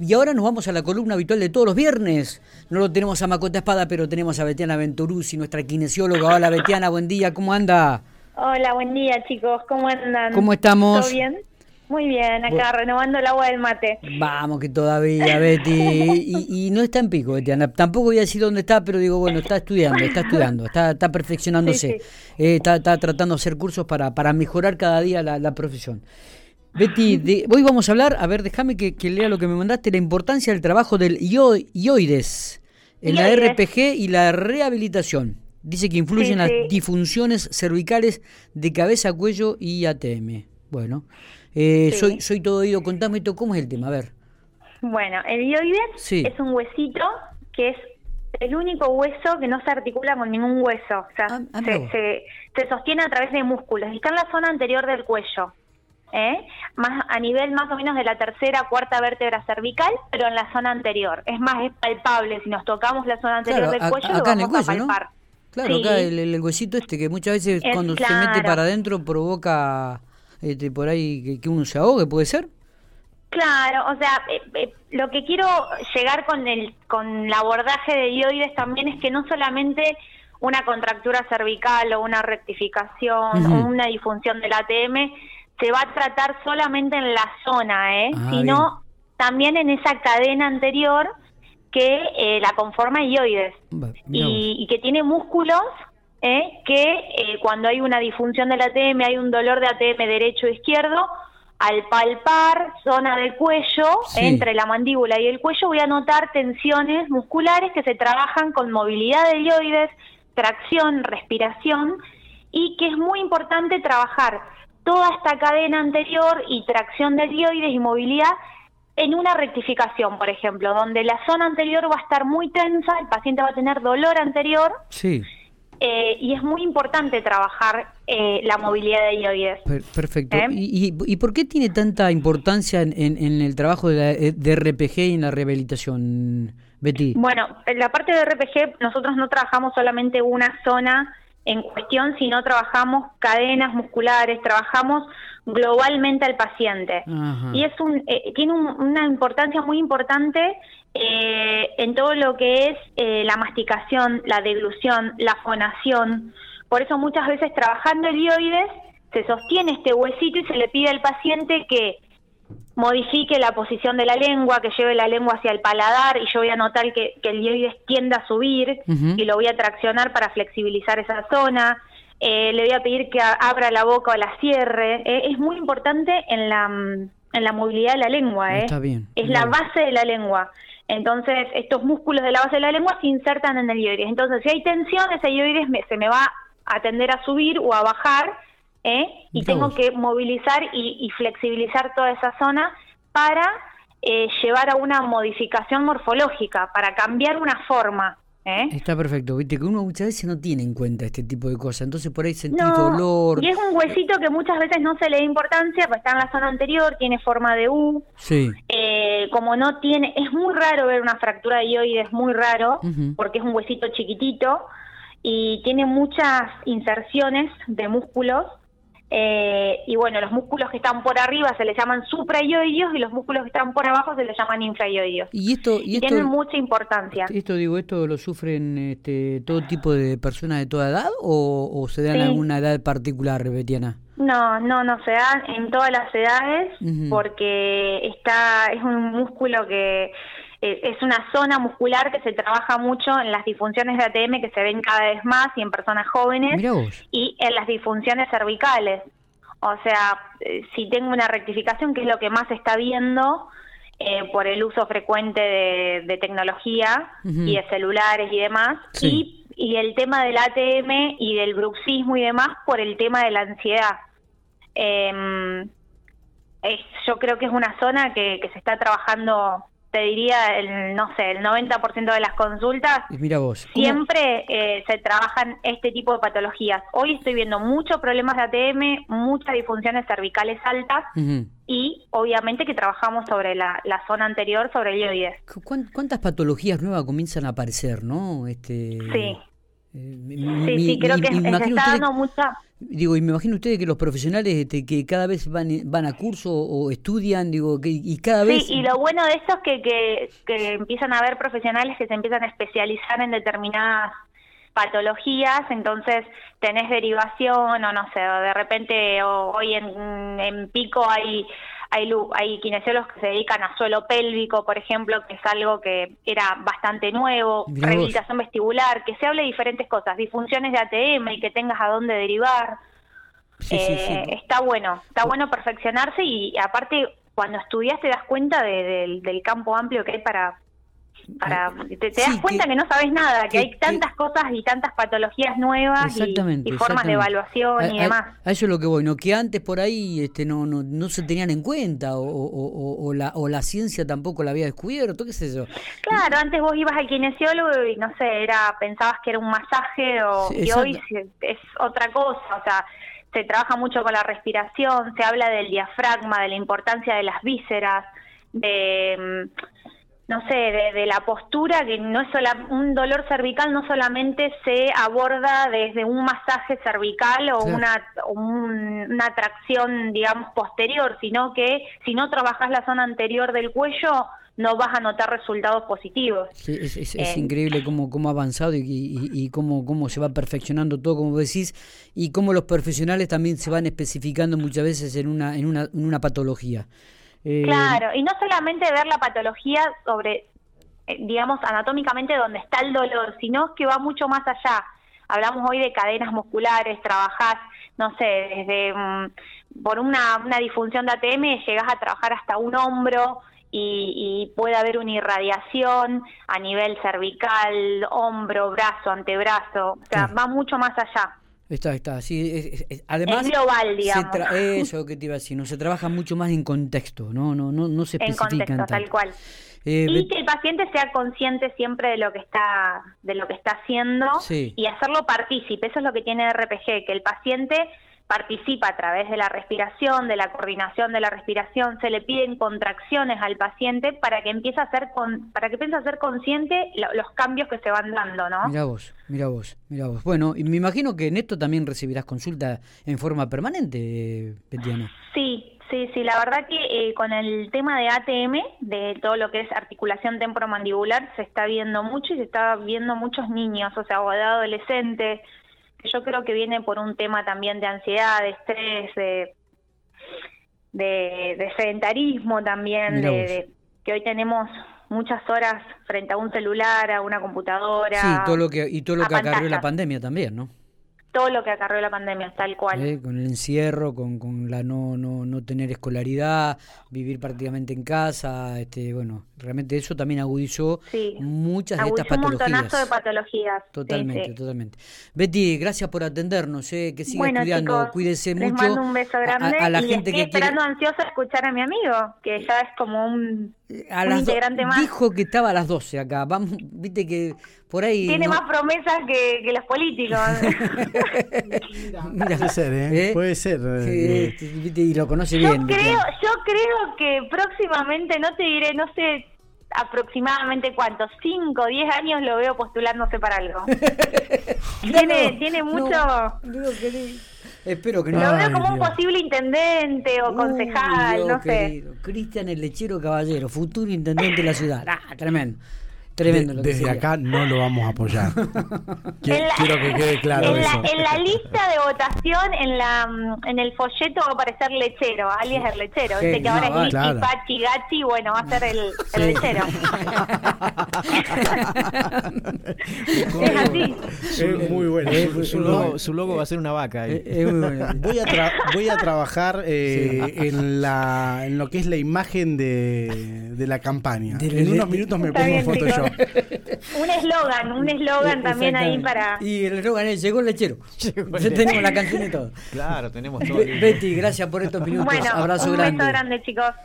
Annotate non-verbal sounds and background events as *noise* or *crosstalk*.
Y ahora nos vamos a la columna habitual de todos los viernes. No lo tenemos a Macota Espada, pero tenemos a Betiana Venturuzzi, nuestra kinesióloga. Hola *laughs* Betiana, buen día, ¿cómo anda? Hola, buen día chicos, ¿cómo andan? ¿Cómo estamos? ¿Todo bien? Muy bien, acá renovando el agua del mate. Vamos, que todavía, *laughs* Betty. Y, no está en pico, Betiana. Tampoco voy a decir dónde está, pero digo, bueno, está estudiando, está estudiando, está, está perfeccionándose. Eh, está, está, tratando de hacer cursos para, para mejorar cada día la, la profesión. Betty, hoy vamos a hablar, a ver, déjame que, lea lo que me mandaste, la importancia del trabajo del ioides en la RPG y la rehabilitación. Dice que influyen las disfunciones cervicales de cabeza, cuello y ATM. Bueno, eh, soy, soy todo oído, contame esto, ¿cómo es el tema? A ver. Bueno, el ioides es un huesito que es el único hueso que no se articula con ningún hueso. O sea, ah, ah, se, se sostiene a través de músculos. Está en la zona anterior del cuello. ¿Eh? más a nivel más o menos de la tercera, cuarta vértebra cervical, pero en la zona anterior. Es más, es palpable. Si nos tocamos la zona anterior del cuello, lo vamos a palpar. Claro, acá el, huesito este que muchas veces cuando se mete para adentro provoca este, por ahí que, uno se ahogue, ¿puede ser? Claro, o sea, eh, eh, lo que quiero llegar con el con el abordaje de dioides también es que no solamente una contractura cervical o una rectificación o una disfunción del ATM se va a tratar solamente en la zona, ¿eh? Ah, sino también en esa cadena anterior que eh, la conforma ioides y, que tiene músculos ¿eh? que eh, cuando hay una disfunción del ATM, hay un dolor de ATM derecho o izquierdo, al palpar zona del cuello, entre la mandíbula y el cuello, voy a notar tensiones musculares que se trabajan con movilidad de ioides, tracción, respiración, y que es muy importante trabajar toda esta cadena anterior y tracción de dioides y movilidad en una rectificación, por ejemplo, donde la zona anterior va a estar muy tensa, el paciente va a tener dolor anterior. Sí. Eh, y es muy importante trabajar eh, la movilidad de dioides. perfecto. ¿Eh? ¿Y, y, por qué tiene tanta importancia en, el trabajo de, de, RPG y en la rehabilitación, Betty? Bueno, en la parte de RPG nosotros no trabajamos solamente una zona en cuestión si no trabajamos cadenas musculares, trabajamos globalmente al paciente. Y es un, eh, tiene una importancia muy importante eh, en todo lo que es eh, la masticación, la deglución, la fonación. Por eso muchas veces trabajando el dioides se sostiene este huesito y se le pide al paciente que modifique la posición de la lengua, que lleve la lengua hacia el paladar y yo voy a notar que, el dioides tienda a subir y lo voy a traccionar para flexibilizar esa zona. Eh, le voy a pedir que abra la boca o la cierre. Eh, es muy importante en la, en la movilidad de la lengua. Eh. Está bien. Es la base de la lengua. Entonces, estos músculos de la base de la lengua se insertan en el ioides. Entonces, si hay tensión, ese ioides se me va a tender a subir o a bajar ¿eh? y tengo que movilizar y, flexibilizar toda esa zona para eh, llevar a una modificación morfológica, para cambiar una forma. ¿eh? Está perfecto, viste que uno muchas veces no tiene en cuenta este tipo de cosas, entonces por ahí sentís dolor. Y es un huesito que muchas veces no se le da importancia, pues está en la zona anterior, tiene forma de U. Sí. como no tiene, es muy raro ver una fractura de ioides, muy raro, porque es un huesito chiquitito y tiene muchas inserciones de músculos eh, y bueno, los músculos que están por arriba se les llaman supraioideos y los músculos que están por abajo se les llaman infraioideos. Y esto, y, tienen mucha importancia. Esto digo, esto lo sufren este, todo tipo de personas de toda edad o, se dan en alguna edad particular, Betiana. No, no, no se dan en todas las edades porque está es un músculo que eh, es una zona muscular que se trabaja mucho en las disfunciones de ATM que se ven cada vez más y en personas jóvenes y en las disfunciones cervicales. O sea, eh, si tengo una rectificación, que es lo que más se está viendo eh, por el uso frecuente de, tecnología y de celulares y demás, y, y el tema del ATM y del bruxismo y demás por el tema de la ansiedad. Em, yo creo que es una zona que, que se está trabajando te diría, el, no sé, el 90% de las consultas, Mira vos. siempre eh, se trabajan este tipo de patologías. Hoy estoy viendo muchos problemas de ATM, muchas disfunciones cervicales altas y obviamente que trabajamos sobre la, zona anterior, sobre el ioides. ¿Cuántas patologías nuevas comienzan a aparecer, no? Este, sí. Sí, sí, creo que se está dando mucha Digo, y me imagino ustedes que los profesionales este, que cada vez van, van a curso o estudian, digo, que, y cada vez... Sí, y lo bueno de esto es que, que, que empiezan a haber profesionales que se empiezan a especializar en determinadas patologías, entonces tenés derivación o no sé, de repente hoy en, en Pico hay hay, hay kinesiólogos que se dedican a suelo pélvico, por ejemplo, que es algo que era bastante nuevo, rehabilitación vestibular, que se hable de diferentes cosas, disfunciones de ATM y que tengas a dónde derivar. Eh, está bueno, está bueno perfeccionarse y, aparte cuando estudias te das cuenta del campo amplio que hay para, para te, das cuenta que, no sabes nada, que, hay tantas cosas y tantas patologías nuevas y, formas de evaluación y demás. A, eso es lo que voy, no que antes por ahí este no no, no se tenían en cuenta o, o, o, la, o la ciencia tampoco la había descubierto, qué sé yo. Claro, antes vos ibas al kinesiólogo y no sé, era pensabas que era un masaje o, y hoy es otra cosa, o sea, se trabaja mucho con la respiración, se habla del diafragma, de la importancia de las vísceras, de mm, no sé, de, la postura, que no es sola, un dolor cervical no solamente se aborda desde un masaje cervical o una, una tracción, digamos, posterior, sino que si no trabajas la zona anterior del cuello, no vas a notar resultados positivos. Sí, es, eh, increíble cómo, cómo ha avanzado y, y, cómo, cómo se va perfeccionando todo, como decís, y cómo los profesionales también se van especificando muchas veces en una, en una, en una patología. Eh, claro, y no solamente ver la patología sobre, eh, digamos, anatómicamente donde está el dolor, sino que va mucho más allá. Hablamos hoy de cadenas musculares, trabajás, no sé, desde mm, por una, una disfunción de ATM llegás a trabajar hasta un hombro, y, puede haber una irradiación a nivel cervical, hombro, brazo, antebrazo, o sea, va mucho más allá. Está, está, sí. además, es global, digamos. *laughs* eso que te iba a decir, no se trabaja mucho más en contexto, no, no, no, no se especifica. En contexto, tal cual. Eh, y que el paciente sea consciente siempre de lo que está, de lo que está haciendo y hacerlo partícipe. Eso es lo que tiene RPG, que el paciente participa a través de la respiración, de la coordinación de la respiración, se le piden contracciones al paciente para que empiece a ser con, para que empiece a ser consciente los cambios que se van dando, ¿no? Mira vos, mira vos, mira vos. Bueno, y me imagino que en esto también recibirás consulta en forma permanente, Petiana. Sí, Sí, sí, la verdad que eh, con el tema de ATM, de todo lo que es articulación temporomandibular, se está viendo mucho y se está viendo muchos niños, o sea, o de yo creo que viene por un tema también de ansiedad, de estrés, de, de, sedentarismo también, de, que hoy tenemos muchas horas frente a un celular, a una computadora. Sí, todo lo que, y todo lo que acarreó la pandemia también, ¿no? Todo lo que acarreó la pandemia, tal cual. Eh, con el encierro, con, con la no, no, no tener escolaridad, vivir prácticamente en casa, este, bueno, realmente eso también agudizó muchas de estas patologías. un montonazo de patologías. Totalmente, totalmente. Betty, gracias por atendernos, eh, que siga estudiando, cuídese les mucho. mando un beso grande a, la gente estoy que esperando ansiosa escuchar a mi amigo, que ya es como un, integrante más. Dijo que estaba a las 12 acá, vamos, viste que por ahí... Tiene más promesas que, que los políticos. *laughs* Puede ser, ¿eh? ¿Eh? Puede ser. Eh. y lo conoce yo bien. Creo, yo creo que próximamente, no te diré, no sé aproximadamente cuántos, 5 o 10 años lo veo postulándose para algo. *laughs* tiene, tiene mucho... Espero que no. Lo veo como un posible intendente o concejal, no sé. Cristian el Lechero Caballero, futuro intendente de la ciudad. Ah, tremendo. Tremendo. desde acá no lo vamos a apoyar. *laughs* quiero, que quede claro en eso. La, en la lista de votación, en la en el folleto va a aparecer lechero, alias el lechero. Dice que ahora es claro. Pachi, Gachi, bueno, va a ser el, el lechero. *laughs* es así. Es muy bueno. su, logo, su, logo, va a ser una vaca. voy, a voy a trabajar eh, en, la, en lo que es la imagen de, de la campaña. en unos minutos me pongo Photoshop. Un eslogan, un eslogan también ahí para. Y el eslogan es: llegó el lechero. ya tenemos la canción y todo. Claro, tenemos todo. Betty, gracias por estos minutos. Bueno, Abrazo un grande. beso grande, chicos.